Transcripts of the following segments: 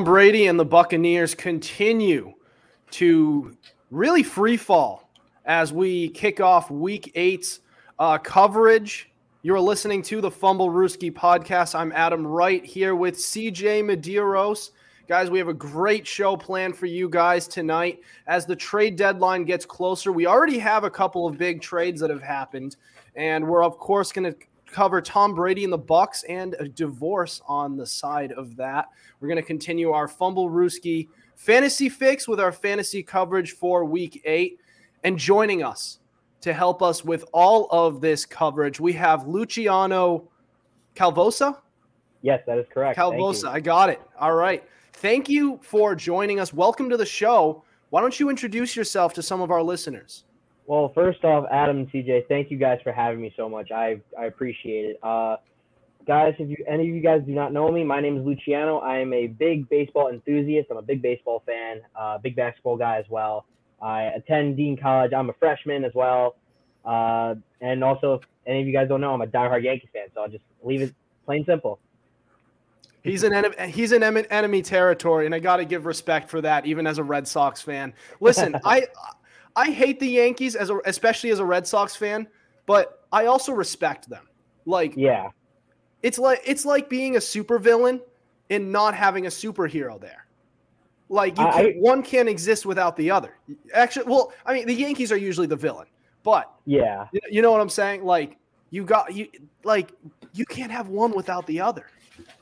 Tom Brady and the Buccaneers continue to really free fall as we kick off week eight's uh, coverage. You're listening to the Fumblerooski podcast. I'm Adam Wright here with CJ Medeiros. Guys, we have a great show planned for you guys tonight. As the trade deadline gets closer, we already have a couple of big trades that have happened, and we're of course going to cover Tom Brady and the Bucs and a divorce on the side of that. We're going to continue our Fumblerooski fantasy fix with our fantasy coverage for week eight. And joining us to help us with all of this coverage, we have Luciano Calvosa. Yes, that is correct. Calvosa, I got it. All right. Thank you for joining us. Welcome to the show. Why don't you introduce yourself to some of our listeners? Well, first off, Adam and CJ, thank you guys for having me so much. I I appreciate it. Uh, guys, if you any of you guys do not know me, my name is Luciano. I am a big baseball enthusiast. I'm a big baseball fan, uh, big basketball guy as well. I attend Dean College. I'm a freshman as well. Uh, and also, if any of you guys don't know, I'm a diehard Yankees fan. So I'll just leave it plain simple. He's an enemy, he's an enemy territory, and I got to give respect for that, even as a Red Sox fan. Listen, I I hate the Yankees as a, especially as a Red Sox fan, but I also respect them. Like, yeah, it's like it's like being a supervillain and not having a superhero there. Like you can, I, one can't exist without the other. Actually, well, I mean, the Yankees are usually the villain, but yeah, you, you know what I'm saying? Like you got you like you can't have one without the other.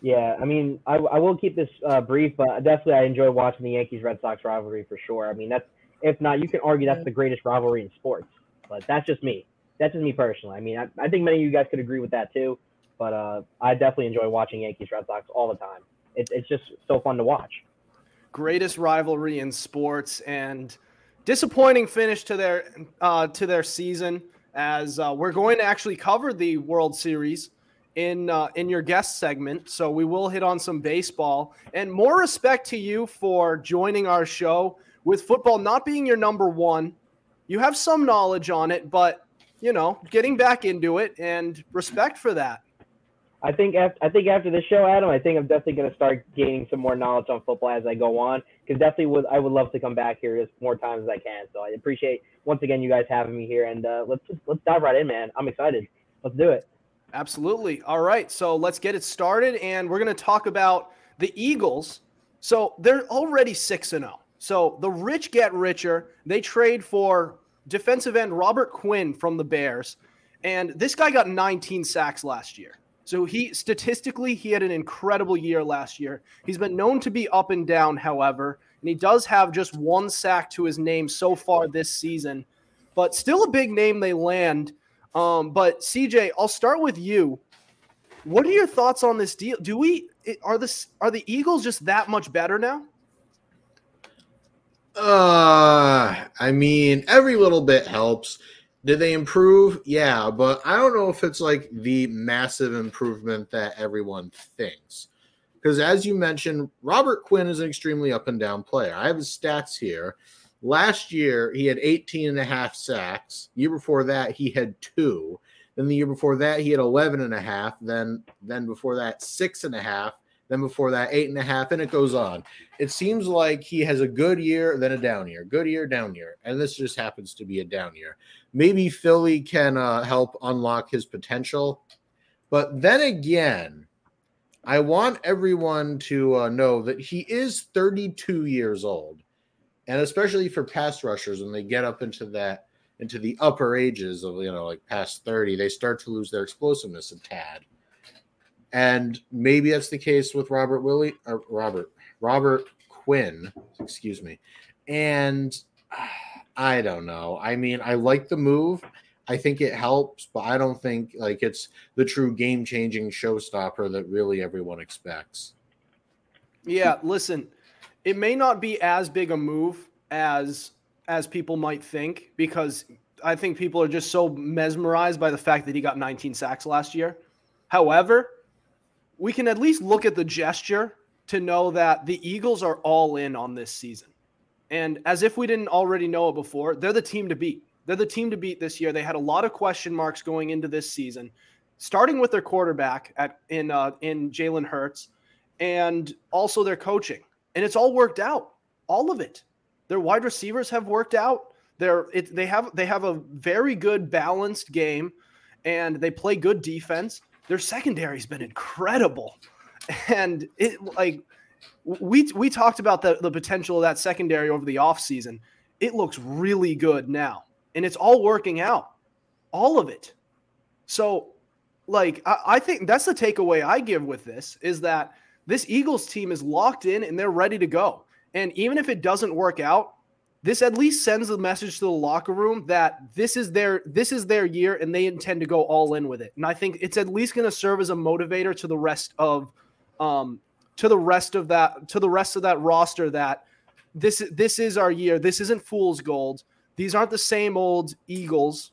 Yeah, I mean, I, I will keep this uh, brief, but definitely I enjoy watching the Yankees Red Sox rivalry for sure. I mean, that's if not, you can argue that's the greatest rivalry in sports. But that's just me. That's just me personally. I mean, I, I think many of you guys could agree with that too. But uh, I definitely enjoy watching Yankees Red Sox all the time. It, it's just so fun to watch. Greatest rivalry in sports and disappointing finish to their uh, to their season. As uh, we're going to actually cover the World Series in uh, in your guest segment, so we will hit on some baseball and more respect to you for joining our show with football not being your number one. You have some knowledge on it, but you know, getting back into it and respect for that. I think after I think after the show, Adam, I think I'm definitely going to start gaining some more knowledge on football as I go on. Because definitely, would I would love to come back here as more times as I can. So I appreciate once again you guys having me here, and uh, let's just let's dive right in, man. I'm excited. Let's do it. Absolutely. All right, so let's get it started, and we're going to talk about the Eagles. So they're already six and zero. So the rich get richer. They trade for defensive end Robert Quinn from the Bears, and this guy got 19 sacks last year. So he statistically he had an incredible year last year. He's been known to be up and down, however, and he does have just one sack to his name so far this season. But still a big name they land. Um, but CJ, I'll start with you. What are your thoughts on this deal? Do we are this are the Eagles just that much better now? Uh, I mean, every little bit helps. Did they improve? Yeah, but I don't know if it's like the massive improvement that everyone thinks. Because as you mentioned, Robert Quinn is an extremely up and down player. I have his stats here. Last year, he had 18 and a half sacks. Year before that, he had two. Then the year before that, he had 11 and a half. Then, then before that, six and a half. Then before that, eight and a half, and it goes on. It seems like he has a good year, then a down year, good year, down year, and this just happens to be a down year. Maybe Philly can uh, help unlock his potential, but then again, I want everyone to uh, know that he is 32 years old, and especially for pass rushers, when they get up into that into the upper ages of you know like past 30, they start to lose their explosiveness a tad and maybe that's the case with Robert Willie or uh, Robert Robert Quinn, excuse me. And uh, I don't know. I mean, I like the move. I think it helps, but I don't think like it's the true game-changing showstopper that really everyone expects. Yeah, listen, it may not be as big a move as as people might think because I think people are just so mesmerized by the fact that he got 19 sacks last year. However, we can at least look at the gesture to know that the Eagles are all in on this season. And as if we didn't already know it before, they're the team to beat. They're the team to beat this year. They had a lot of question marks going into this season, starting with their quarterback at in uh, in Jalen Hurts, and also their coaching. And it's all worked out. All of it. Their wide receivers have worked out. They're it, they have they have a very good balanced game and they play good defense. Their secondary's been incredible. And it like we we talked about the, the potential of that secondary over the offseason. It looks really good now. And it's all working out. All of it. So like I, I think that's the takeaway I give with this is that this Eagles team is locked in and they're ready to go. And even if it doesn't work out, this at least sends a message to the locker room that this is their this is their year and they intend to go all in with it. And I think it's at least going to serve as a motivator to the rest of um to the rest of that to the rest of that roster that this this is our year. This isn't fool's gold. These aren't the same old Eagles,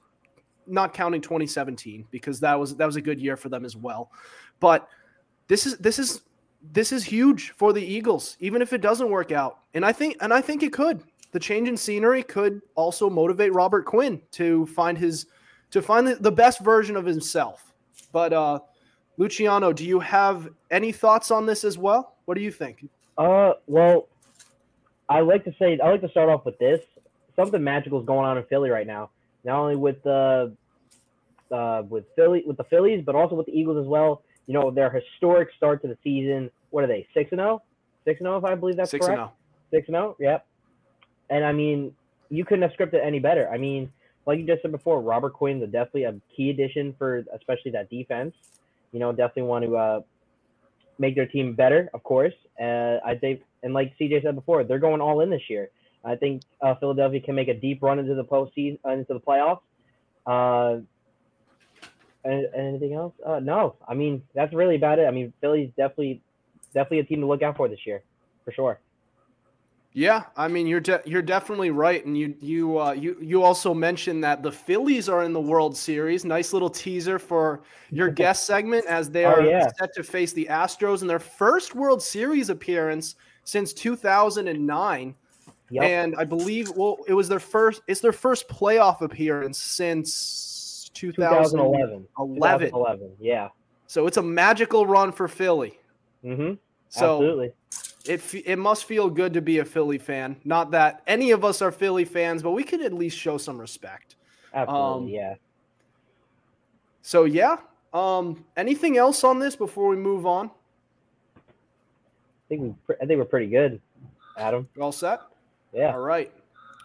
not counting 2017 because that was that was a good year for them as well. But this is this is this is huge for the Eagles, even if it doesn't work out. And I think and I think it could the change in scenery could also motivate Robert Quinn to find his to find the, the best version of himself. But uh Luciano, do you have any thoughts on this as well? What do you think? Uh, well, I like to say I like to start off with this. Something magical is going on in Philly right now. Not only with the uh, with Philly with the Phillies, but also with the Eagles as well. You know their historic start to the season. What are they? Six and zero. Six and zero, if I believe that's Six correct. and oh. Six and zero. Yep. And I mean, you couldn't have scripted any better. I mean, like you just said before, Robert Quinn's a definitely a key addition for especially that defense. You know, definitely want to uh, make their team better, of course. Uh, I think, and like CJ said before, they're going all in this year. I think uh, Philadelphia can make a deep run into the postseason, uh, into the playoffs. Uh, and, and anything else? Uh, no, I mean that's really about it. I mean, Philly's definitely, definitely a team to look out for this year, for sure. Yeah, I mean you're de- you're definitely right, and you you uh, you you also mentioned that the Phillies are in the World Series. Nice little teaser for your guest segment as they Oh, are yeah. set to face the Astros in their first World Series appearance since 2009, Yep. and I believe well it was their first it's their first playoff appearance since 2011. 2011. 2011. Yeah. So it's a magical run for Philly. Mm-hmm. So Absolutely. It it must feel good to be a Philly fan. Not that any of us are Philly fans, but we could at least show some respect. Absolutely. um, yeah. So yeah. Um, anything else on this before we move on? I think we, I think we're pretty good, Adam. All set? Yeah. All right.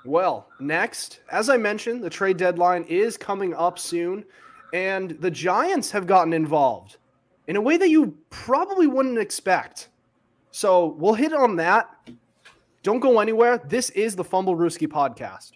Well, next, as I mentioned, the trade deadline is coming up soon, and the Giants have gotten involved in a way that you probably wouldn't expect. So we'll hit on that. Don't go anywhere. This is the Fumblerooski podcast.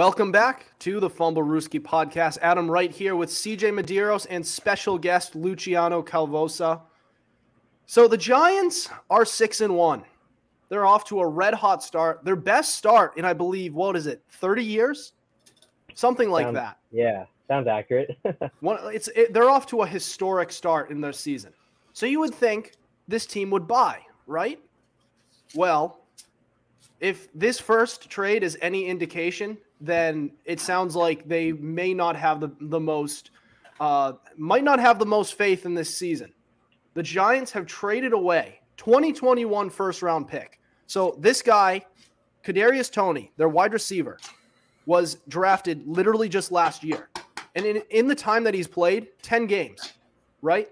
Welcome back to the Fumblerooski podcast. Adam Wright here with CJ Medeiros and special guest Luciano Calvosa. So the Giants are six and one. They're off to a red hot start. Their best start in I believe what is it, thirty years, something like Sounds- that. Yeah. Sounds accurate. One, it's it, they're off to a historic start in their season. So you would think this team would buy, right? Well, if this first trade is any indication, then it sounds like they may not have the the most, uh, might not have the most faith in this season. The Giants have traded away 2021 first round pick. So this guy, Kadarius Toney, their wide receiver, was drafted literally just last year. And in, in the time that he's played, 10 games, right?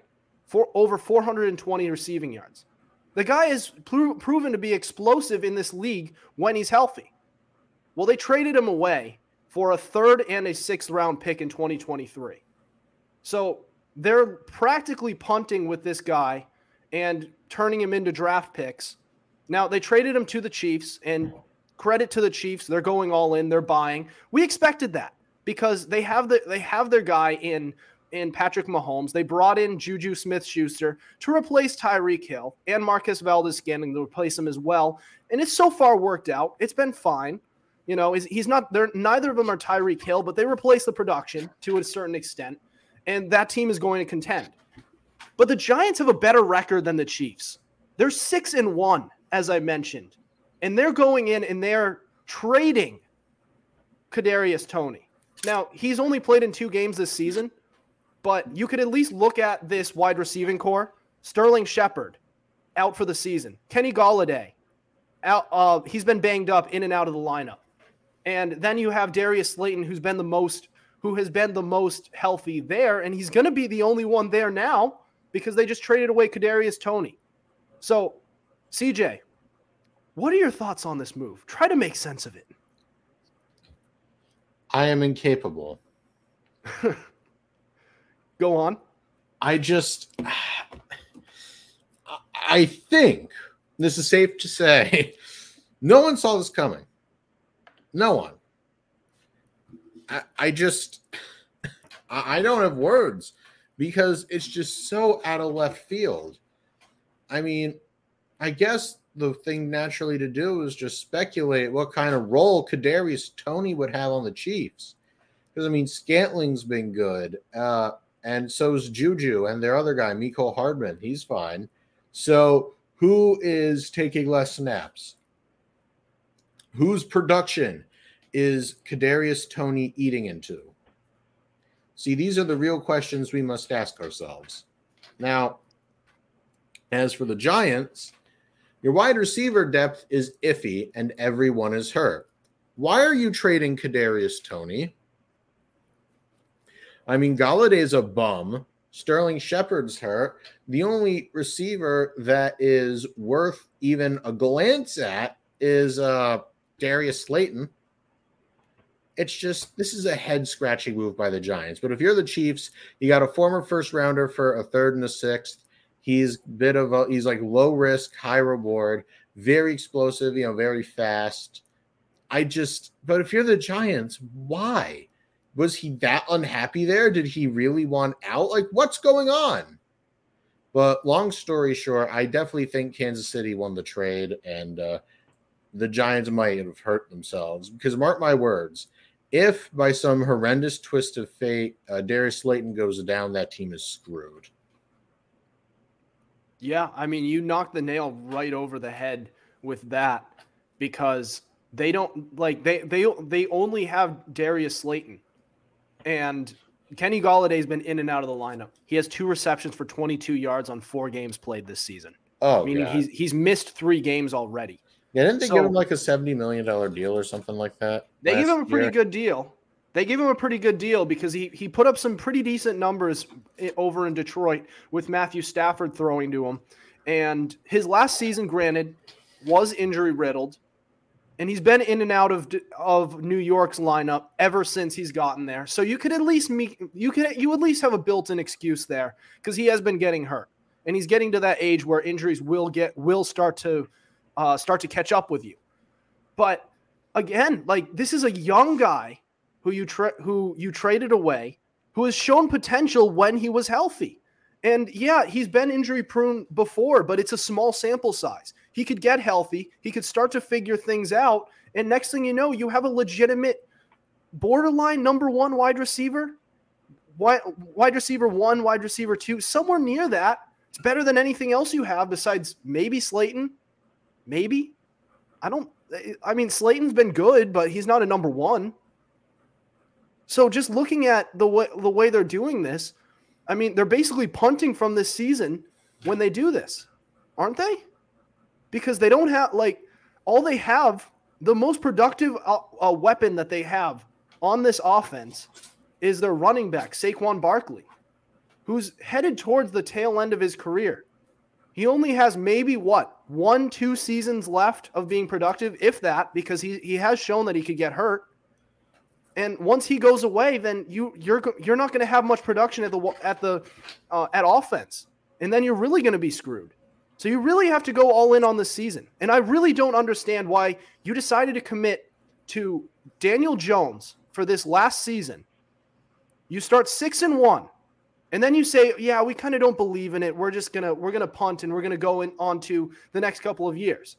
For over 420 receiving yards. The guy is pro- proven to be explosive in this league when he's healthy. Well, they traded him away for a third and a sixth round pick in 2023. So they're practically punting with this guy and turning him into draft picks. Now they traded him to the Chiefs, and credit to the Chiefs, they're going all in, they're buying. We expected that because they have the they have their guy in in Patrick Mahomes. They brought in Juju Smith Schuster to replace Tyreek Hill and Marquez Valdes-Scantling to replace him as well. And it's so far worked out. It's been fine. You know, he's not there. Neither of them are Tyreek Hill, but they replace the production to a certain extent. And that team is going to contend. But the Giants have a better record than the Chiefs. They're six and one, as I mentioned. And they're going in and they're trading Kadarius Toney. Now, he's only played in two games this season, but you could at least look at this wide receiving corps. Sterling Shepard out for the season. Kenny Golladay out. Uh, he's been banged up in and out of the lineup. And then you have Darius Slayton, who's been the most, who has been the most healthy there, and he's going to be the only one there now because they just traded away Kadarius Toney. So, CJ, what are your thoughts on this move? Try to make sense of it. I am incapable. Go on. I just, I think this is safe to say, no one saw this coming. No one. I, I just, I don't have words because it's just so out of left field. I mean, I guess the thing naturally to do is just speculate what kind of role Kadarius Toney would have on the Chiefs. Because I mean, Scantling's been good. Uh, and so's Juju and their other guy, Mecole Hardman. He's fine. So who is taking less snaps? Whose production is Kadarius Toney eating into? See, these are the real questions we must ask ourselves. Now, as for the Giants, your wide receiver depth is iffy and everyone is hurt. Why are you trading Kadarius Toney? I mean, Golladay's a bum. Sterling Shepard's hurt. The only receiver that is worth even a glance at is uh, Darius Slayton. It's just this is a head scratching move by the Giants. But if you're the Chiefs, you got a former first rounder for a third and a sixth. He's bit of a he's like low risk, high reward, very explosive, you know, very fast. I just but if you're the Giants, why? was he that unhappy there? Did he really want out? Like, what's going on? But long story short, I definitely think Kansas City won the trade, and uh, the Giants might have hurt themselves because mark my words, if by some horrendous twist of fate, uh, Darius Slayton goes down, that team is screwed. Yeah, I mean, you knocked the nail right over the head with that because they don't like they they they only have Darius Slayton and Kenny Golladay's been in and out of the lineup. He has two receptions for 22 yards on four games played this season. Oh, meaning God. he's he's missed three games already. Yeah, didn't they so, give him like a 70 million dollar deal or something like that? They gave him a pretty year? good deal. They gave him a pretty good deal because he he put up some pretty decent numbers eh, over in Detroit with Matthew Stafford throwing to him. And his last season, granted, was injury riddled, and he's been in and out of of New York's lineup ever since he's gotten there. So you could at least meet you could you at least have a built-in excuse there because he has been getting hurt, and he's getting to that age where injuries will get will start to uh, start to catch up with you. But again, like this is a young guy who you tra- who you traded away, who has shown potential when he was healthy. And yeah, he's been injury prone before, but it's a small sample size. He could get healthy, he could start to figure things out, and next thing you know, you have a legitimate borderline number one wide receiver, wide, wide receiver one, wide receiver two, somewhere near that. It's better than anything else you have besides maybe Slayton. Maybe. I don't I mean Slayton's been good, but he's not a number 1. So just looking at the way the way they're doing this, I mean, they're basically punting from this season when they do this, aren't they? Because they don't have like all they have the most productive uh, uh, weapon that they have on this offense is their running back Saquon Barkley, who's headed towards the tail end of his career. He only has maybe what one, two seasons left of being productive, if that, because he he has shown that he could get hurt. And once he goes away, then you you're you're not going to have much production at the at the uh, at offense, and then you're really going to be screwed. So you really have to go all in on this season. And I really don't understand why you decided to commit to Daniel Jones for this last season. You start 6 and 1. And then you say, "Yeah, we kind of don't believe in it. We're just to we're to punt and we're to go in, on to the next couple of years."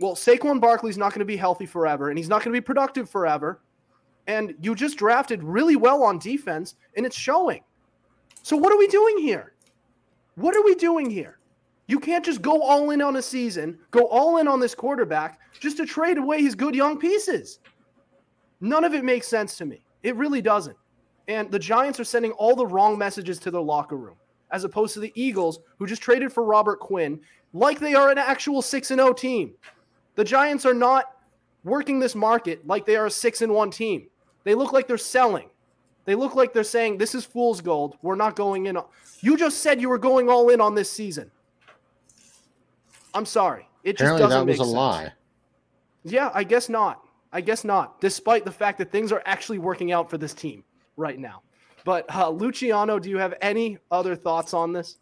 Well, Saquon Barkley's not to be healthy forever and he's not to be productive forever. And you just drafted really well on defense and it's showing. So what are we doing here? What are we doing here? You can't just go all in on a season, go all in on this quarterback just to trade away his good young pieces. None of it makes sense to me. It really doesn't. And the Giants are sending all the wrong messages to their locker room, as opposed to the Eagles, who just traded for Robert Quinn, like they are an actual 6 0 team. The Giants are not working this market like they are a 6 and 1 team. They look like they're selling. They look like they're saying, This is fool's gold. We're not going in. You just said you were going all in on this season. I'm sorry. It just Apparently, doesn't that was make a sense. lie. Yeah, I guess not. I guess not, despite the fact that things are actually working out for this team right now. But uh, Luciano, do you have any other thoughts on this?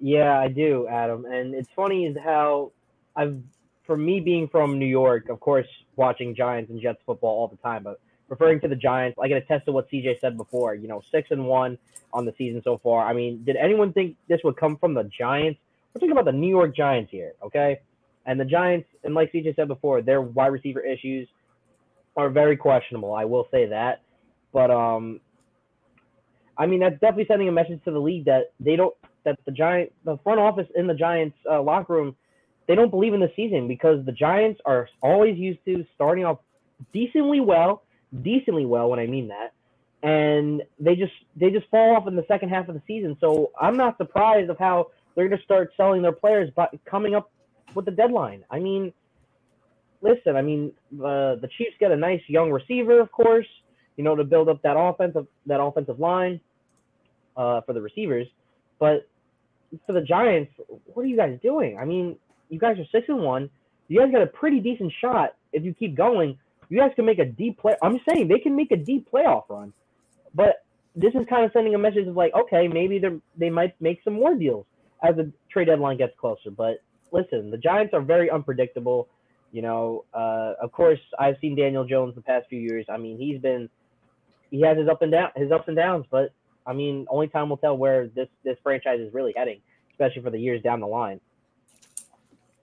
Yeah, I do, Adam. And it's funny is how I've, for me being from New York, of course, watching Giants and Jets football all the time, but referring to the Giants, I can attest to what CJ said before. You know, six and one on the season so far. I mean, did anyone think this would come from the Giants? We're talking about the New York Giants here, okay? And the Giants, and like CJ said before, their wide receiver issues are very questionable. I will say that, but um, I mean that's definitely sending a message to the league that they don't that the Giant the front office in the Giants uh, locker room they don't believe in the season because the Giants are always used to starting off decently well, decently well when I mean that, and they just they just fall off in the second half of the season. So I'm not surprised of how they're going to start selling their players, but coming up with the deadline. I mean, listen, I mean uh, the Chiefs get a nice young receiver, of course, you know, to build up that offensive that offensive line uh, for the receivers, but for the Giants, what are you guys doing? I mean, you guys are six and one. You guys got a pretty decent shot if you keep going. You guys can make a deep play. I'm saying they can make a deep playoff run, but this is kind of sending a message of like, okay, maybe they they might make some more deals as the trade deadline gets closer. But listen, the Giants are very unpredictable. You know, uh, of course, I've seen Daniel Jones the past few years. I mean, he's been he has his up and down his ups and downs, but I mean, only time will tell where this this franchise is really heading, especially for the years down the line.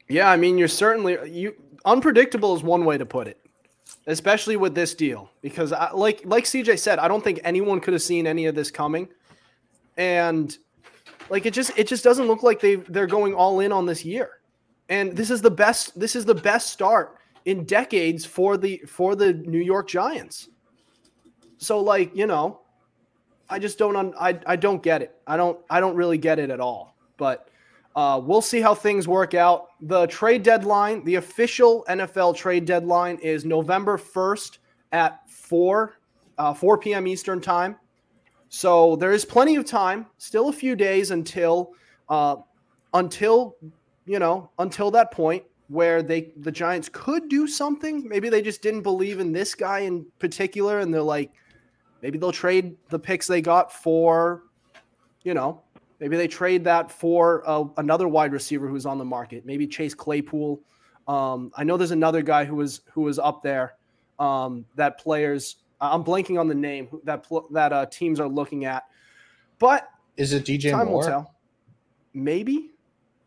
Yeah, I mean, you're certainly you unpredictable is one way to put it, especially with this deal because I, like like CJ said, I don't think anyone could have seen any of this coming, and like it just it just doesn't look like they they're going all in on this year, and this is the best this is the best start in decades for the for the New York Giants. So like you know, I just don't un, I I don't get it. I don't I don't really get it at all, but. Uh, we'll see how things work out. The trade deadline, the official NFL trade deadline, is November 1st at 4, uh, 4 p.m. Eastern time. So there is plenty of time, still a few days until, uh, until you know, until that point where they the Giants could do something. Maybe they just didn't believe in this guy in particular, and they're like, maybe they'll trade the picks they got for, you know, Maybe they trade that for uh, another wide receiver who's on the market. Maybe Chase Claypool. Um, I know there's another guy who was who was up there um, that players. I'm blanking on the name that that uh, teams are looking at, but Is it DJ time will tell. Maybe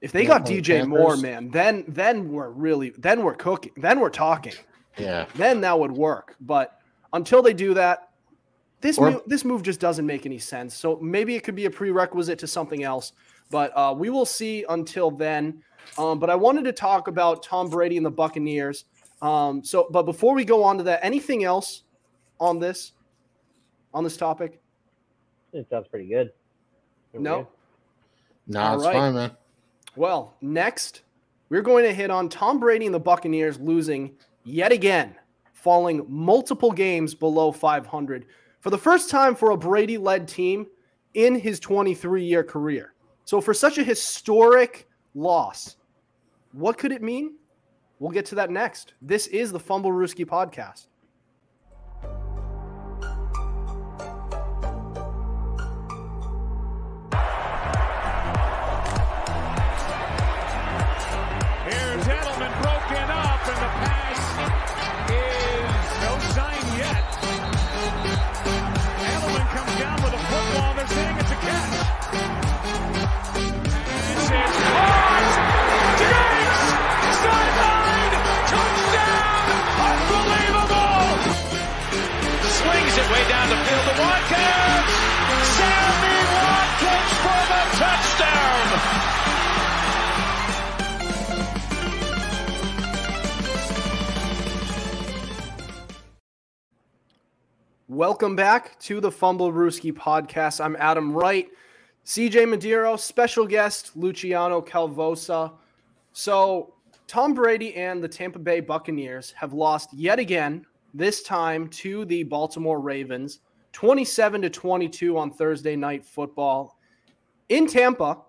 if they got DJ Moore, man, then then we're really then we're cooking. Then we're talking. Yeah. Then that would work. But until they do that, this Or- move, this move just doesn't make any sense. So maybe it could be a prerequisite to something else. But uh, we will see until then. Um, but I wanted to talk about Tom Brady and the Buccaneers. Um, so, but before we go on to that, anything else on this on this topic? It sounds pretty good. No. No, All it's right. fine, man. Well, next, we're going to hit on Tom Brady and the Buccaneers losing yet again, falling multiple games below 500 for the first time for a Brady led team in his 23 year career. So, for such a historic loss, what could it mean? We'll get to that next. This is the Fumblerooski podcast. Welcome back to the Fumblerooski podcast. I'm Adam Wright, CJ Medeiros, special guest Luciano Calvosa. So, Tom Brady and the Tampa Bay Buccaneers have lost yet again, this time to the Baltimore Ravens, 27 to 22 on Thursday night football in Tampa.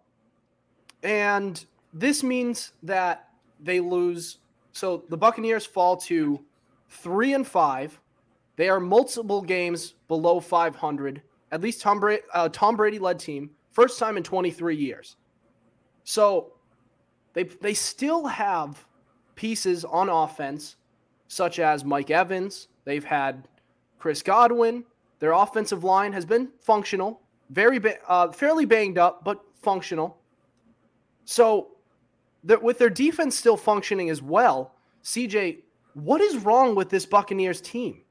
And this means that they lose. So the Buccaneers fall to three and five. They are multiple games below 500. At least Tom Brady, uh, Tom Brady led team, first time in 23 years. So they they still have pieces on offense, such as Mike Evans. They've had Chris Godwin. Their offensive line has been functional, very ba- uh, fairly banged up, but functional. So, that with their defense still functioning as well, CJ, what is wrong with this Buccaneers team?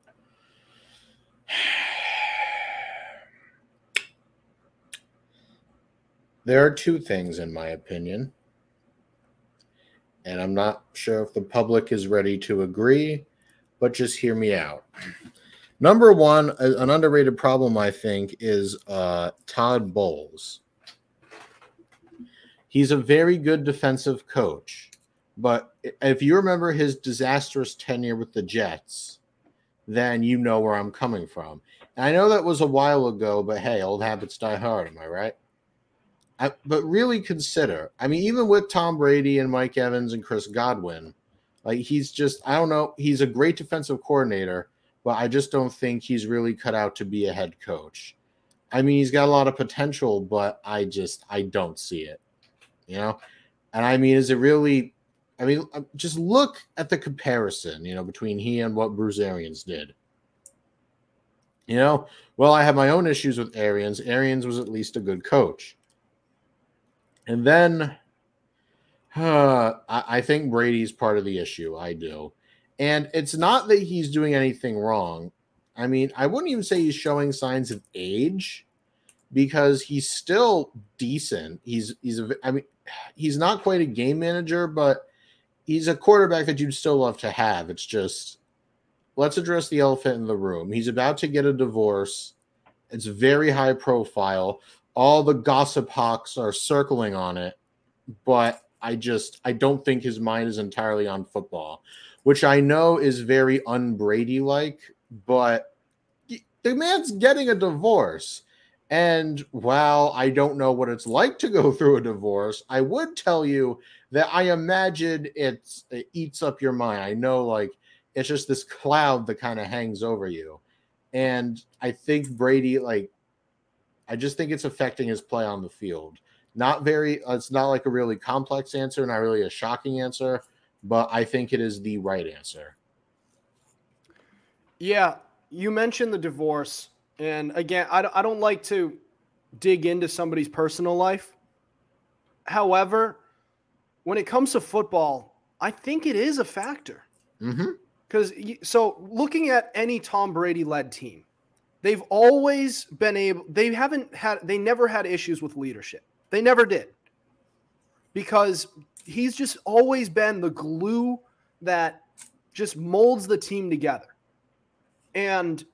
There are two things, in my opinion, and I'm not sure if the public is ready to agree, but just hear me out. Number one, an underrated problem, I think, is uh, Todd Bowles. He's a very good defensive coach, but if you remember his disastrous tenure with the Jets, then you know where I'm coming from. And I know that was a while ago, but hey, old habits die hard. Am I right? I, but really consider. I mean, even with Tom Brady and Mike Evans and Chris Godwin, like he's just I don't know. He's a great defensive coordinator, but I just don't think he's really cut out to be a head coach. I mean, he's got a lot of potential, but I just I don't see it. You know, and I mean, is it really? I mean, uh, just look at the comparison, you know, between he and what Bruce Arians did. You know, well, I have my own issues with Arians. Arians was at least a good coach. And then uh, I, I think Brady's part of the issue. I do. And it's not that he's doing anything wrong. I mean, I wouldn't even say he's showing signs of age because he's still decent. He's he's a, I mean, he's not quite a game manager, but he's a quarterback that you'd still love to have. It's just let's address the elephant in the room. He's about to get a divorce. It's very high profile all the gossip hawks are circling on it, but I just I don't think his mind is entirely on football, which I know is very unbrady like, but the man's getting a divorce. And while I don't know what it's like to go through a divorce, I would tell you that I imagine it's, it eats up your mind. I know, like, it's just this cloud that kind of hangs over you. And I think Brady, like, I just think it's affecting his play on the field. Not very, uh, it's not like a really complex answer, not really a shocking answer, but I think it is the right answer. Yeah, you mentioned the divorce. And again, I, I don't like to dig into somebody's personal life. However, when it comes to football, I think it is a factor. Because mm-hmm. so looking at any Tom Brady led team, they've always been able they haven't had they never had issues with leadership they never did because he's just always been the glue that just molds the team together and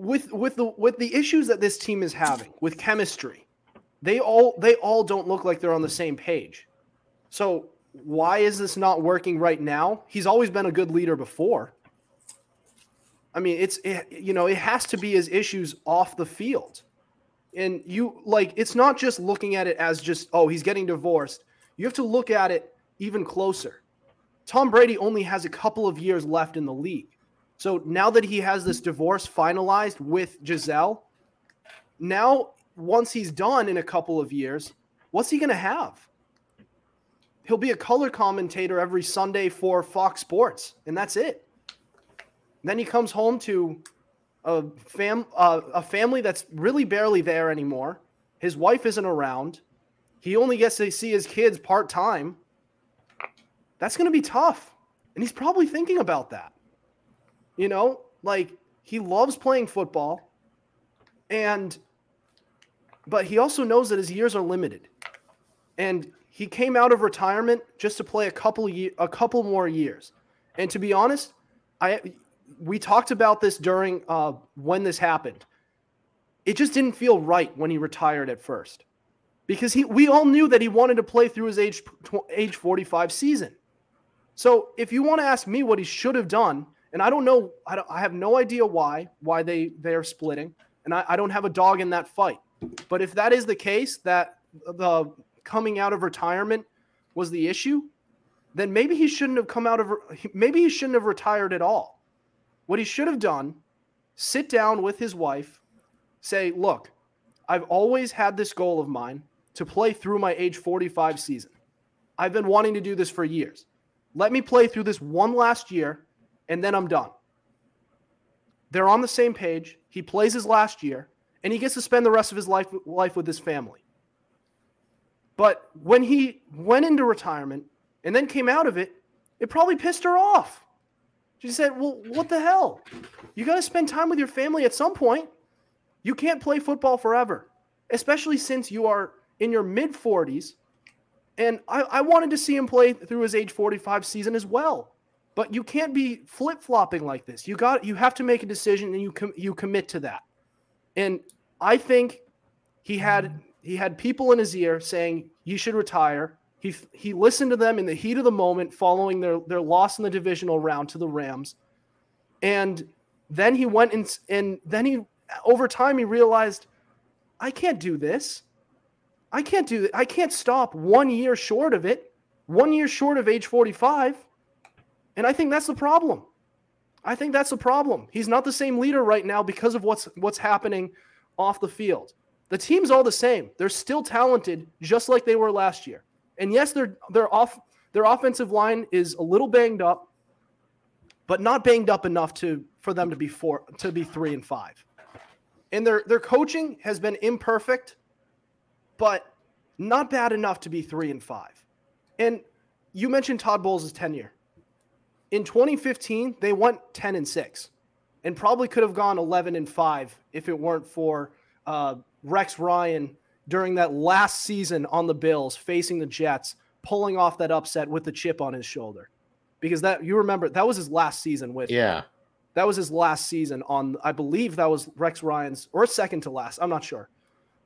with with the with the issues that this team is having with chemistry they all they all don't look like they're on the same page so why is this not working right now he's always been a good leader before I mean, it's it, you know, it has to be his issues off the field. And you like it's not just looking at it as just oh, he's getting divorced. You have to look at it even closer. Tom Brady only has a couple of years left in the league. So now that he has this divorce finalized with Gisele, now once he's done in a couple of years, what's he going to have? He'll be a color commentator every Sunday for Fox Sports, and that's it. Then he comes home to a fam uh, a family that's really barely there anymore. His wife isn't around. He only gets to see his kids part time. That's going to be tough. And he's probably thinking about that. You know, like he loves playing football and but he also knows that his years are limited. And he came out of retirement just to play a couple ye- a couple more years. And to be honest, I we talked about this during uh, when this happened. It just didn't feel right when he retired at first, because he we all knew that he wanted to play through his age age 45 season. So if you want to ask me what he should have done, and I don't know, I, don't, I have no idea why why they they're splitting, and I, I don't have a dog in that fight. But if that is the case, that the coming out of retirement was the issue, then maybe he shouldn't have come out of maybe he shouldn't have retired at all. What he should have done, sit down with his wife, say, "Look, I've always had this goal of mine to play through my age 45 season. I've been wanting to do this for years. Let me play through this one last year and then I'm done." They're on the same page. He plays his last year and he gets to spend the rest of his life life with his family. But when he went into retirement and then came out of it, it probably pissed her off. She said, Well, what the hell? You got to spend time with your family at some point. You can't play football forever, especially since you are in your mid 40s. And I, I, wanted to see him play through his age 45 season as well. But you can't be flip flopping like this. You got you have to make a decision and you com- you commit to that. And I think he had he had people in his ear saying you should retire. He he listened to them in the heat of the moment following their their loss in the divisional round to the Rams. And then he went and and then he over time he realized I can't do this. I can't do. I can't stop 1 year short of it. 1 year short of age 45. And I think that's the problem. I think that's the problem. He's not the same leader right now because of what's what's happening off the field. The team's all the same. They're still talented, just like they were last year. And yes, their their off their offensive line is a little banged up, but not banged up enough to for them to be four to be three and five. And their their coaching has been imperfect, but not bad enough to be three and five. And you mentioned Todd Bowles' tenure. In 2015, they went 10 and 6 and probably could have gone 11 and 5 if it weren't for uh, Rex Ryan during that last season on the Bills facing the Jets, pulling off that upset with the chip on his shoulder. Because that you remember that was his last season with Yeah. That was his last season on I believe that was Rex Ryan's or second to last. I'm not sure.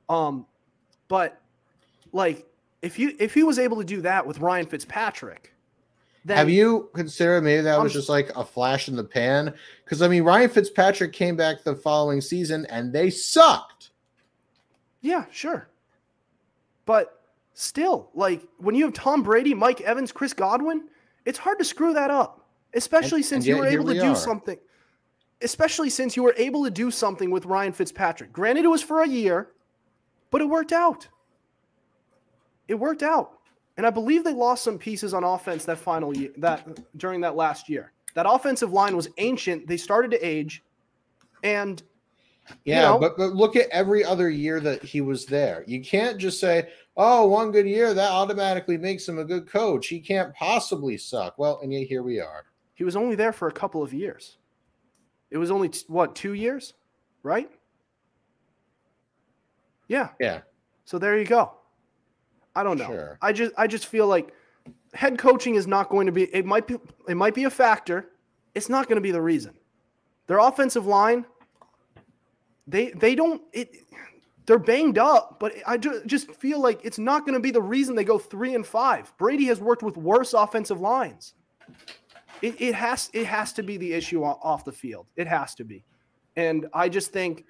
Um but like if you if he was able to do that with Ryan Fitzpatrick, then have you considered maybe that I'm, was just like a flash in the pan? Because I mean Ryan Fitzpatrick came back the following season and they sucked. Yeah, sure. But still, like when you have Tom Brady, Mike Evans, Chris Godwin, it's hard to screw that up, especially and, since and you were able to do are. something. Especially since you were able to do something with Ryan Fitzpatrick. Granted, it was for a year, but it worked out. It worked out. And I believe they lost some pieces on offense that final year, that during that last year. That offensive line was ancient. They started to age, and yeah, you know, but but look at every other year that he was there. You can't just say, "Oh, one good year that automatically makes him a good coach." He can't possibly suck. Well, and yet here we are. He was only there for a couple of years. It was only what two years, right? Yeah. Yeah. So there you go. I don't know. Sure. I just I just feel like head coaching is not going to be. It might be. It might be a factor. It's not going to be the reason. Their offensive line they they don't it they're banged up, but I just feel like it's not going to be the reason they go three and five. Brady has worked with worse offensive lines. It, it has it has to be the issue off the field. It has to be, and I just think,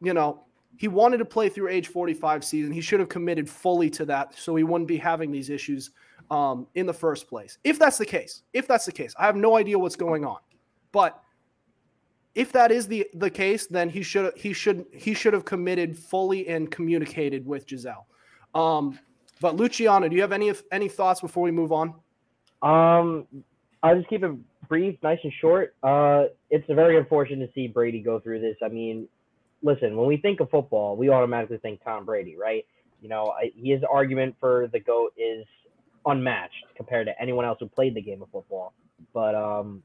you know, he wanted to play through age 45 season. He should have committed fully to that, so he wouldn't be having these issues um, in the first place. If that's the case, if that's the case, I have no idea what's going on, but if that is the the case, then he should he should he should have committed fully and communicated with Gisele. Um, but Luciano, do you have any any thoughts before we move on? Um, I'll just keep it brief, nice and short. Uh, it's very unfortunate to see Brady go through this. I mean, listen, when we think of football, we automatically think Tom Brady, right? You know, I, his argument for the goat is unmatched compared to anyone else who played the game of football. But um,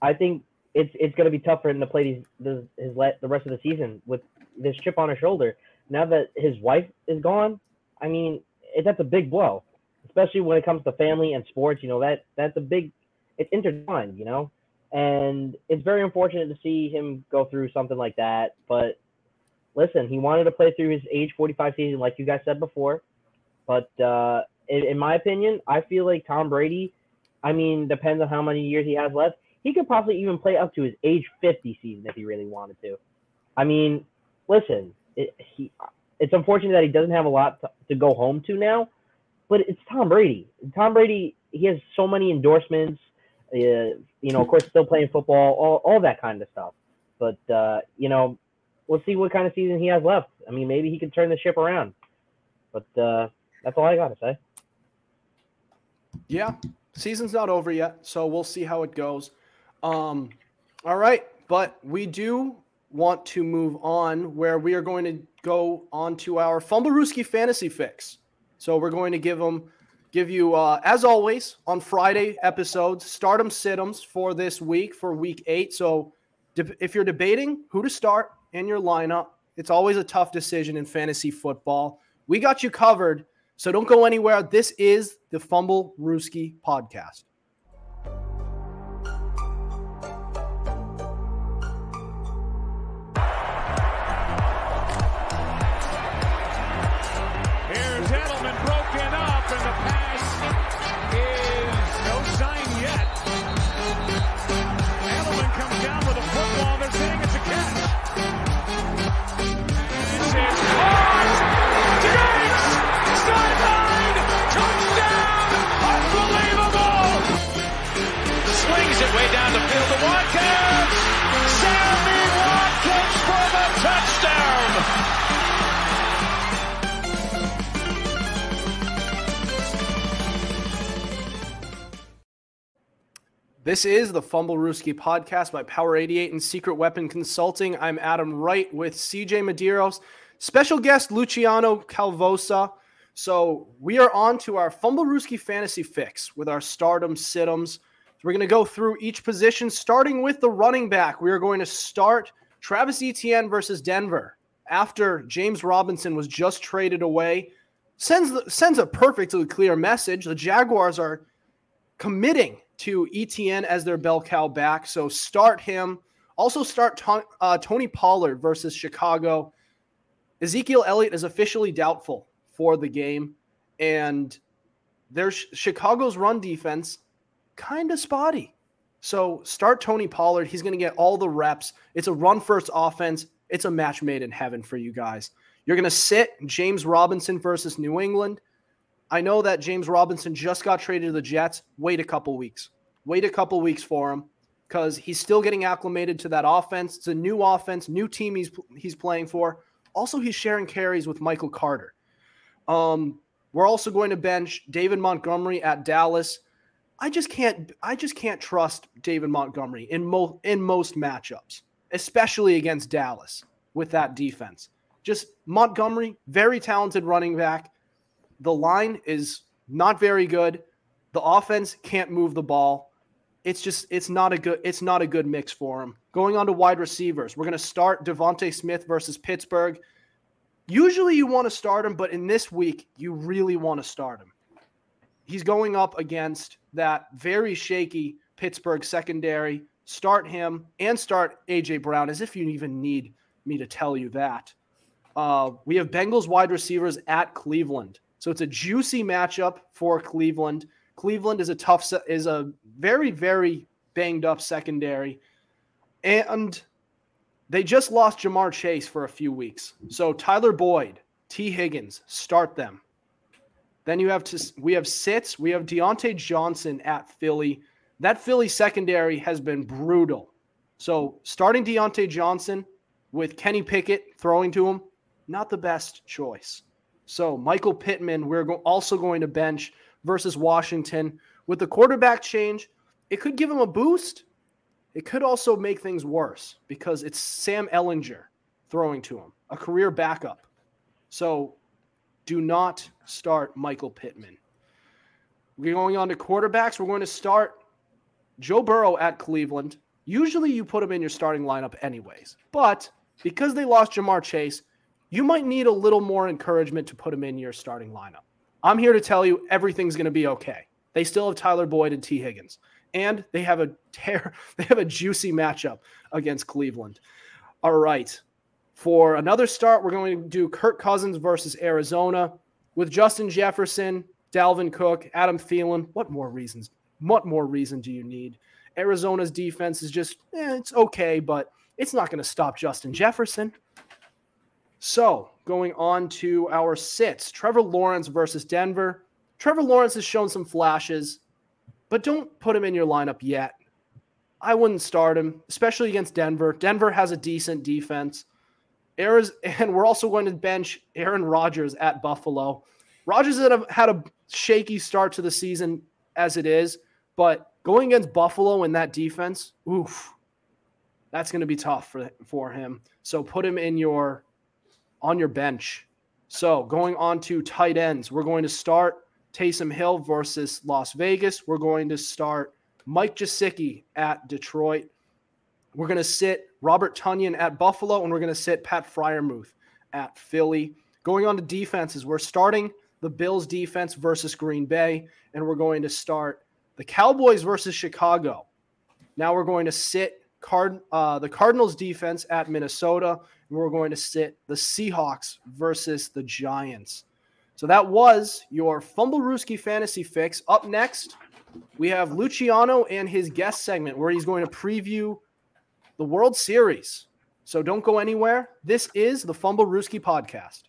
I think it's it's going to be tough for him to play these, this, his the rest of the season with this chip on his shoulder. Now that his wife is gone, I mean, it, that's a big blow, especially when it comes to family and sports. You know that that's a big, it's intertwined. You know, And it's very unfortunate to see him go through something like that. But listen, he wanted to play through his age 45 season, like you guys said before. But uh, in, in my opinion, I feel like Tom Brady, I mean, depends on how many years he has left. He could possibly even play up to his age 50 season if he really wanted to. I mean, listen, it, he, it's unfortunate that he doesn't have a lot to, to go home to now, but it's Tom Brady. Tom Brady, he has so many endorsements. You know, of course, still playing football, all, all that kind of stuff. But uh, you know, we'll see what kind of season he has left. I mean, maybe he can turn the ship around. But uh, that's all I got to say. Yeah, season's not over yet, so we'll see how it goes. Um, all right, but we do want to move on where we are going to go on to our Fumble Fumblerooski fantasy fix. So we're going to give them give you uh, as always on Friday episodes start em sit ems for this week for week 8. So if you're debating who to start in your lineup, it's always a tough decision in fantasy football. We got you covered, so don't go anywhere. This is the Fumblerooski podcast. This is the Fumblerooski podcast by Power 88 and Secret Weapon Consulting. I'm Adam Wright with CJ Medeiros, special guest Luciano Calvosa. So we are on to our Fumblerooski fantasy fix with our start em sit ems. We're going to go through each position, starting with the running back. We are going to start Travis Etienne versus Denver after James Robinson was just traded away. Sends sends a perfectly clear message. The Jaguars are committing to Etienne as their bell cow back. So start him. Also start Ton- uh, Tony Pollard versus Chicago. Ezekiel Elliott is officially doubtful for the game, and there's Chicago's run defense kind of spotty. So start Tony Pollard. He's going to get all the reps. It's a run first offense. It's a match made in heaven for you guys. You're going to sit James Robinson versus New England. I know that James Robinson just got traded to the Jets. Wait a couple weeks. Wait a couple weeks for him because he's still getting acclimated to that offense. It's a new offense, new team he's he's playing for. Also, he's sharing carries with Michael Carter. Um, we're also going to bench David Montgomery at Dallas. I just can't I just can't trust David Montgomery in mo- in most matchups, especially against Dallas with that defense. Just Montgomery, very talented running back the line is not very good. The offense can't move the ball. It's just it's not a good it's not a good mix for him. Going on to wide receivers, we're going to start DeVonta Smith versus Pittsburgh. Usually you want to start him, but in this week you really want to start him. He's going up against that very shaky Pittsburgh secondary. Start him and start AJ Brown as if you even need me to tell you that. Uh, we have Bengals wide receivers at Cleveland. So it's a juicy matchup for Cleveland. Cleveland is a tough is a very very banged up secondary, and they just lost Ja'Marr Chase for a few weeks. So Tyler Boyd, Tee Higgins, start them. Then you have to we have sits. We have Diontae Johnson at Philly. That Philly secondary has been brutal. So starting Diontae Johnson with Kenny Pickett throwing to him, not the best choice. So Michael Pittman, we're also going to bench versus Washington. With the quarterback change, it could give him a boost. It could also make things worse because it's Sam Ehlinger throwing to him, a career backup. So do not start Michael Pittman. We're going on to quarterbacks. We're going to start Joe Burrow at Cleveland. Usually you put him in your starting lineup anyways, but because they lost Ja'Marr Chase, you might need a little more encouragement to put him in your starting lineup. I'm here to tell you everything's going to be okay. They still have Tyler Boyd and Tee Higgins. and they have a tear, they have a juicy matchup against Cleveland. All right. For another start, we're going to do Kirk Cousins versus Arizona with Justin Jefferson, Dalvin Cook, Adam Thielen. What more reasons? What more reason do you need? Arizona's defense is just, eh, it's okay, but it's not going to stop Justin Jefferson. So, going on to our sits Trevor Lawrence versus Denver. Trevor Lawrence has shown some flashes, but don't put him in your lineup yet. I wouldn't start him, especially against Denver. Denver has a decent defense. Aaron's, and we're also going to bench Aaron Rodgers at Buffalo. Rodgers had a shaky start to the season as it is, but going against Buffalo in that defense, oof, that's going to be tough for, for him. So put him in your on your bench. So going on to tight ends, we're going to start Taysom Hill versus Las Vegas. We're going to start Mike Gesicki at Detroit. We're going to sit Robert Tonyan at Buffalo, and we're going to sit Pat Freiermuth at Philly. Going on to defenses, we're starting the Bills defense versus Green Bay, and we're going to start the Cowboys versus Chicago. Now we're going to sit Card, uh, the Cardinals defense at Minnesota, we're going to sit the Seahawks versus the Giants. So that was your Fumblerooski fantasy fix. Up next, we have Luciano and his guest segment where he's going to preview the World Series. So don't go anywhere. This is the Fumblerooski podcast.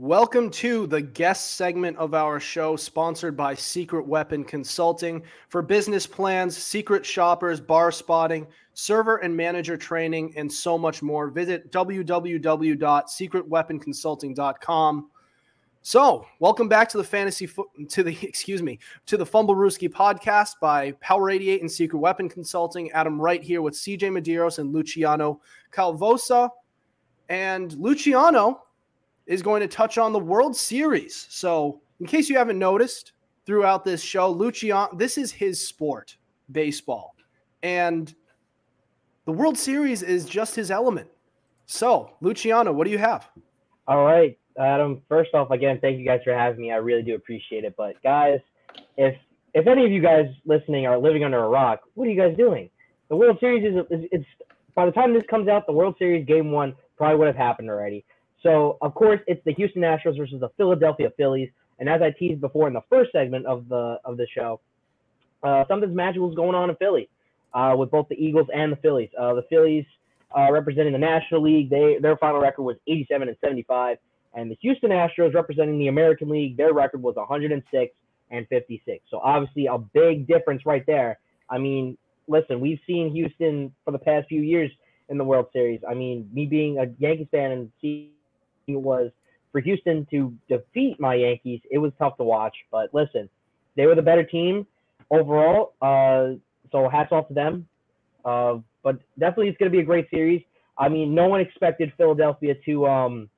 Welcome to the guest segment of our show, sponsored by Secret Weapon Consulting for business plans, secret shoppers, bar spotting, server and manager training, and so much more. Visit www.secretweaponconsulting.com. So, welcome back to the fantasy fo- to the excuse me to the Fumble Fumblerooski podcast by Power 88 and Secret Weapon Consulting. Adam Wright here with CJ Medeiros and Luciano Calvosa, and Luciano is going to touch on the World Series. So, in case you haven't noticed throughout this show, Luciano, this is his sport, baseball. And the World Series is just his element. So, Luciano, what do you have? All right, Adam. First off, again, thank you guys for having me. I really do appreciate it. But guys, if if any of you guys listening are living under a rock, what are you guys doing? The World Series is, is it's by the time this comes out, the World Series Game One probably would have happened already. So of course it's the Houston Astros versus the Philadelphia Phillies. And as I teased before in the first segment of the of the show, uh, something's magical is going on in Philly uh, with both the Eagles and the Phillies. Uh, the Phillies uh, representing the National League, they their final record was 87 and 75, and the Houston Astros representing the American League, their record was 106 and 56. So obviously a big difference right there. I mean, listen, we've seen Houston for the past few years in the World Series. I mean, me being a Yankees fan and seeing was for Houston to defeat my Yankees, it was tough to watch. But listen, they were the better team overall. Uh, so hats off to them. Uh, but definitely, it's going to be a great series. I mean, no one expected Philadelphia to um,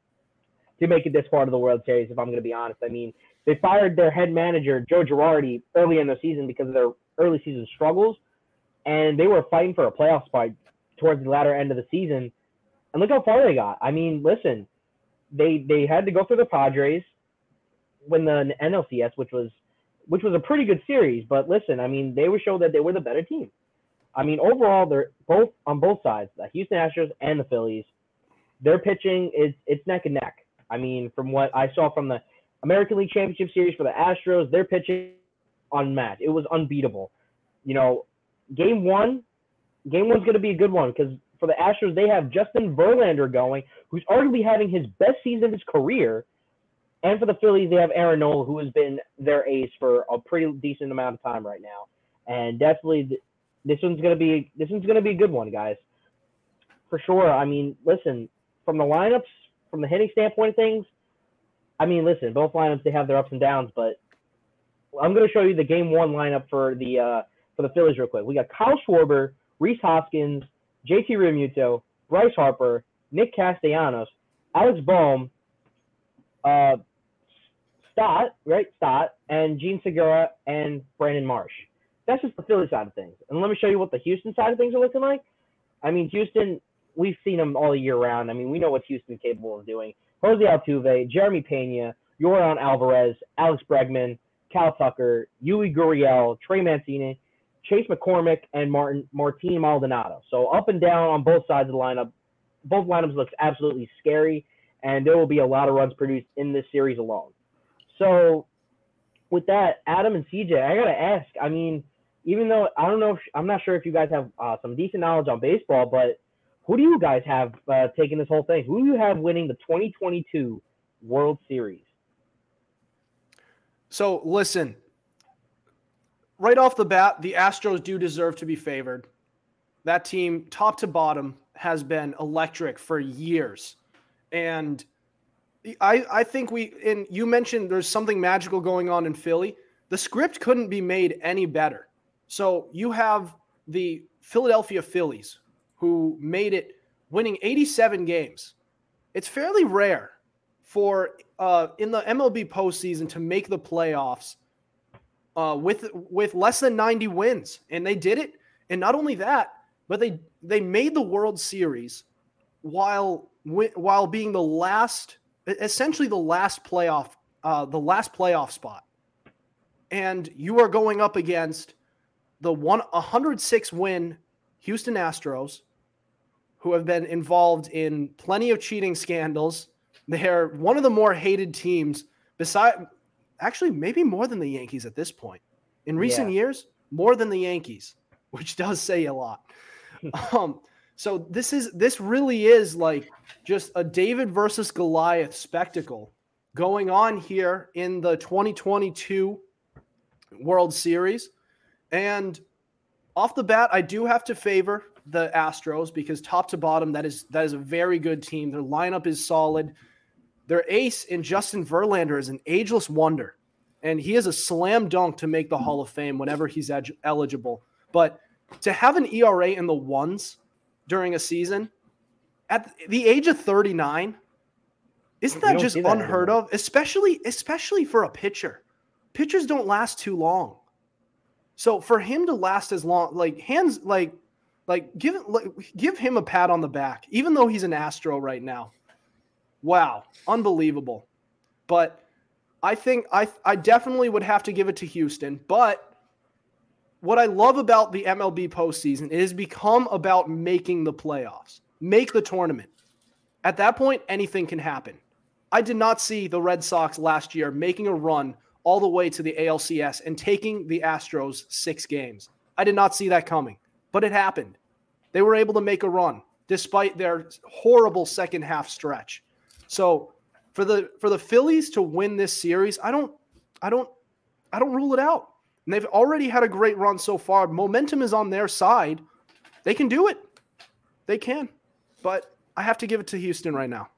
to make it this far to the World Series. If I'm going to be honest, I mean, they fired their head manager Joe Girardi early in the season because of their early season struggles, and they were fighting for a playoff spot towards the latter end of the season. And look how far they got. I mean, listen, they they had to go through the Padres, win the NLCS, which was which was a pretty good series. But listen, I mean, they were showed that they were the better team. I mean, overall, they're both on both sides, the Houston Astros and the Phillies. Their pitching is it's neck and neck. I mean, from what I saw from the American League Championship Series for the Astros, their pitching unmatched. It was unbeatable. You know, game one, game one's going to be a good one because for the Astros, they have Justin Verlander going, who's arguably having his best season of his career. And for the Phillies, they have Aaron Nola, who has been their ace for a pretty decent amount of time right now. and definitely th- this one's gonna be this one's gonna be a good one, guys, for sure. I mean, listen, from the lineups, from the hitting standpoint of things, I mean, listen, both lineups they have their ups and downs, but I'm gonna show you the game one lineup for the uh, for the Phillies real quick. We got Kyle Schwarber, Rhys Hoskins, JT Realmuto, Bryce Harper, Nick Castellanos, Alec Bohm, uh, Stott, right? Stott, and Jean Segura and Brandon Marsh. That's just the Philly side of things. And let me show you what the Houston side of things are looking like. I mean, Houston, we've seen them all year round. I mean, we know what Houston's capable of doing. Jose Altuve, Jeremy Pena, Yordan Alvarez, Alex Bregman, Cal Tucker, Yuli Gurriel, Trey Mancini, Chas McCormick, and Martin Martin Maldonado. So up and down on both sides of the lineup. Both lineups looks absolutely scary, and there will be a lot of runs produced in this series alone. So with that, Adam and CJ, I gotta ask. I mean, even though I don't know, if, I'm not sure if you guys have uh, some decent knowledge on baseball, but who do you guys have uh, taking this whole thing? Who do you have winning the 2022 World Series? So listen, right off the bat, the Astros do deserve to be favored. That team, top to bottom, has been electric for years. And I, I think we, and you mentioned there's something magical going on in Philly. The script couldn't be made any better. So you have the Philadelphia Phillies who made it winning 87 games. It's fairly rare for uh, in the MLB postseason to make the playoffs uh, with with less than 90 wins, and they did it. And not only that, but they they made the World Series while while being the last, essentially the last playoff, uh, the last playoff spot. And you are going up against the one 106 win Houston Astros, who have been involved in plenty of cheating scandals. They're one of the more hated teams, beside actually maybe more than the Yankees at this point. In recent yeah. years, more than the Yankees, which does say a lot. um, so this is this really is like just a David versus Goliath spectacle going on here in the 2022 World Series. And off the bat, I do have to favor the Astros because top to bottom, that is that is a very good team. Their lineup is solid. Their ace in Justin Verlander is an ageless wonder, and he is a slam dunk to make the hmm. Hall of Fame whenever he's ed- eligible. But to have an ERA in the ones during a season at the age of 39, isn't that just that unheard anymore. of? Especially, especially for a pitcher. Pitchers don't last too long. So for him to last as long, like hands, like, like give like, give him a pat on the back, even though he's an Astro right now. Wow, unbelievable. But I think I I definitely would have to give it to Houston. But what I love about the MLB postseason is become about making the playoffs, make the tournament. At that point, anything can happen. I did not see the Red Sox last year making a run all the way to the ALCS and taking the Astros six games. I did not see that coming, but it happened. They were able to make a run despite their horrible second half stretch. So for the for the Phillies to win this series, I don't I don't I don't rule it out. And they've already had a great run so far. Momentum is on their side. They can do it. They can. But I have to give it to Houston right now.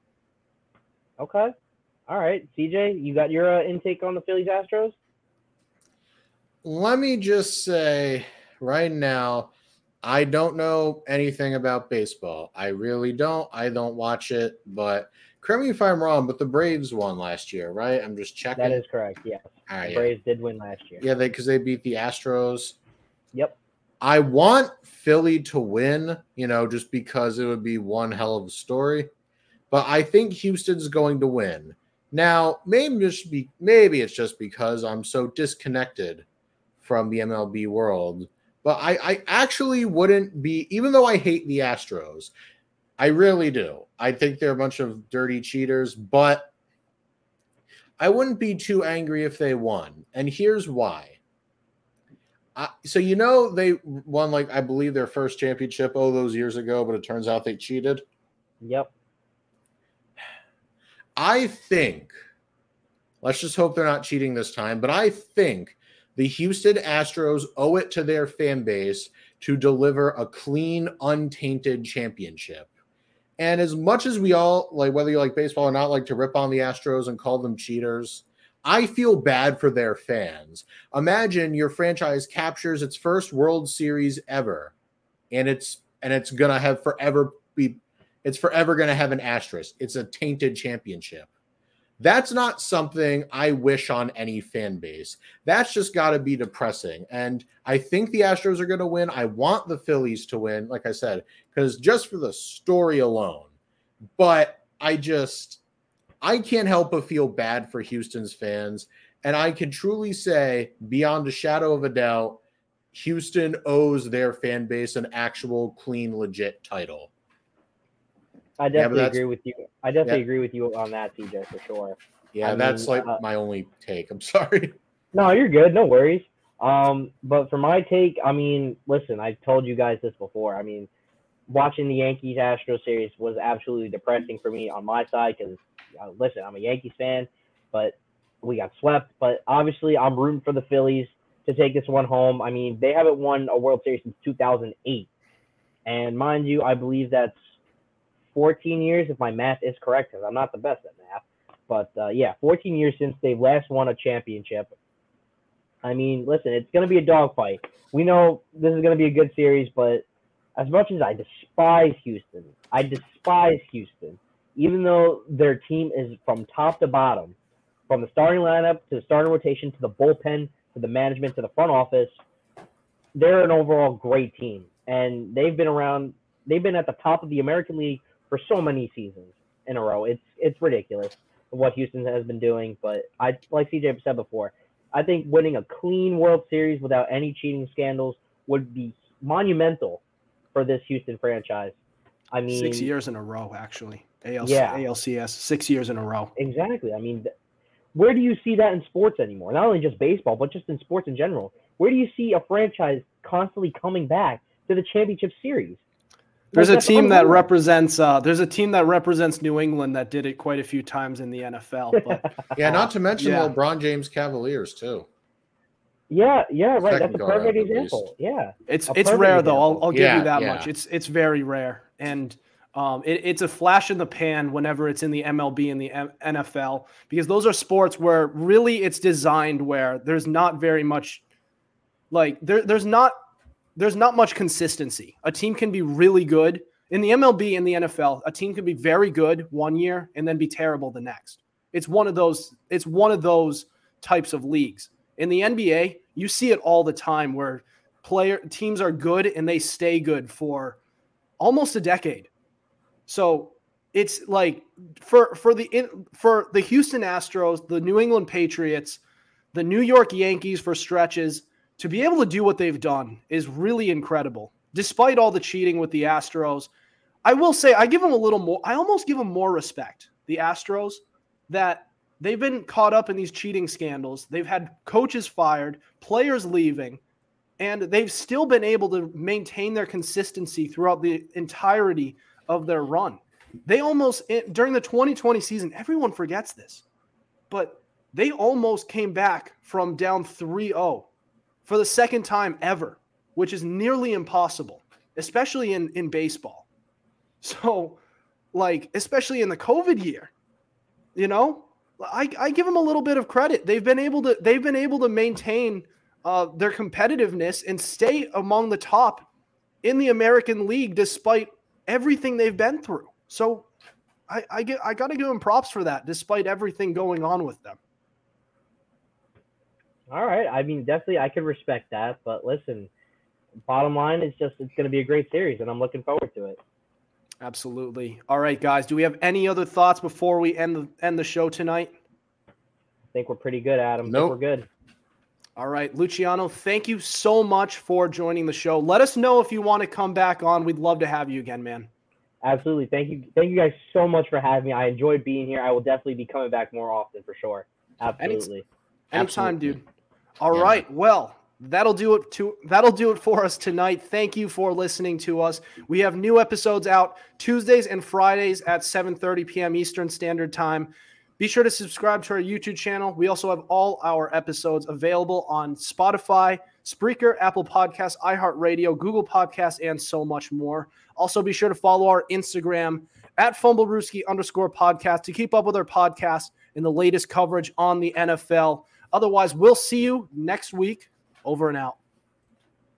Okay. All right, CJ, you got your uh, intake on the Phillies Astros? Let me just say right now, I don't know anything about baseball. I really don't. I don't watch it, but correct me if I'm wrong, but the Braves won last year, right? I'm just checking. That is correct. Yeah. All right, the Braves yeah. did win last year. Yeah, they because they beat the Astros. Yep. I want Philly to win, you know, just because it would be one hell of a story. But I think Houston's going to win. Now, maybe just be maybe it's just because I'm so disconnected from the MLB world. But I, I actually wouldn't be, even though I hate the Astros, I really do. I think they're a bunch of dirty cheaters, but I wouldn't be too angry if they won. And here's why. Uh, so you know they won like I believe their first championship oh those years ago, but it turns out they cheated. Yep. I think, let's just hope they're not cheating this time, but I think The Houston Astros owe it to their fan base to deliver a clean, untainted championship. And as much as we all like, whether you like baseball or not, like to rip on the Astros and call them cheaters, I feel bad for their fans. Imagine your franchise captures its first World Series ever, and it's and it's gonna have forever be it's forever gonna have an asterisk. It's a tainted championship. That's not something I wish on any fan base. That's just got to be depressing. And I think the Astros are going to win. I want the Phillies to win, like I said, because just for the story alone. But I just, I can't help but feel bad for Houston's fans. And I can truly say, beyond a shadow of a doubt, Houston owes their fan base an actual clean, legit title. I definitely yeah, agree with you. I definitely yeah. agree with you on that, CJ, for sure. Yeah, I that's mean, like uh, my only take. I'm sorry. No, you're good. No worries. Um, but for my take, I mean, listen, I've told you guys this before. I mean, watching the Yankees Astros series was absolutely depressing for me on my side because, uh, listen, I'm a Yankees fan, but we got swept. But obviously, I'm rooting for the Phillies to take this one home. I mean, they haven't won a World Series since 2008. And mind you, I believe that's 14 years, if my math is correct, because I'm not the best at math. But uh, yeah, 14 years since they've last won a championship. I mean, listen, it's going to be a dogfight. We know this is going to be a good series, but as much as I despise Houston, I despise Houston, even though their team is from top to bottom, from the starting lineup to the starting rotation to the bullpen to the management to the front office, they're an overall great team. And they've been around, they've been at the top of the American League for so many seasons in a row. It's it's ridiculous what Houston has been doing. But I like CJ said before, I think winning a clean World Series without any cheating scandals would be monumental for this Houston franchise. I mean, six years in a row, actually. ALC, yeah. ALCS, six years in a row. Exactly. I mean, where do you see that in sports anymore? Not only just baseball, but just in sports in general. Where do you see a franchise constantly coming back to the championship series? There's a team that represents. Uh, there's a team that represents New England that did it quite a few times in the NFL. But yeah, not to mention yeah. LeBron James Cavaliers too. Yeah, yeah, right. Second That's a perfect example. Yeah, it's a it's rare example. though. I'll, I'll give yeah, you that yeah. much. It's it's very rare, and um, it, it's a flash in the pan whenever it's in the MLB and the M- NFL because those are sports where really it's designed where there's not very much, like there there's not there's not much consistency. A team can be really good in the MLB and the NFL. A team can be very good one year and then be terrible the next. It's one of those. It's one of those types of leagues. In the NBA, you see it all the time where player teams are good and they stay good for almost a decade. So it's like for for the for the Houston Astros, the New England Patriots, the New York Yankees for stretches to be able to do what they've done is really incredible. Despite all the cheating with the Astros, I will say I give them a little more. I almost give them more respect. The Astros that they've been caught up in these cheating scandals. They've had coaches fired, players leaving, and they've still been able to maintain their consistency throughout the entirety of their run. They almost eh, during the 2020 season, everyone forgets this, but they almost came back from down 3-0 for the second time ever, which is nearly impossible, especially in, in baseball. So, like, especially in the COVID year, you know, I, I give them a little bit of credit. They've been able to they've been able to maintain uh, their competitiveness and stay among the top in the American League despite everything they've been through. So I, I get I got to give them props for that, despite everything going on with them. All right. I mean, definitely, I can respect that. But listen, bottom line is just it's going to be a great series, and I'm looking forward to it. Absolutely. All right, guys. Do we have any other thoughts before we end the end the show tonight? I think we're pretty good, Adam. Nope. we're good. All right, Luciano, thank you so much for joining the show. Let us know if you want to come back on. We'd love to have you again, man. Absolutely. Thank you. Thank you guys so much for having me. I enjoyed being here. I will definitely be coming back more often for sure. Absolutely. Anytime, Absolutely. dude. All yeah. right. Well, that'll do it to that'll do it for us tonight. Thank you for listening to us. We have new episodes out Tuesdays and Fridays at 7:30 p.m. Eastern Standard Time. Be sure to subscribe to our YouTube channel. We also have all our episodes available on Spotify, Spreaker, Apple Podcasts, iHeartRadio, Google Podcasts, and so much more. Also, be sure to follow our Instagram at FumbleRooski underscore podcast to keep up with our podcast and the latest coverage on the NFL. Otherwise, we'll see you next week. Over and out.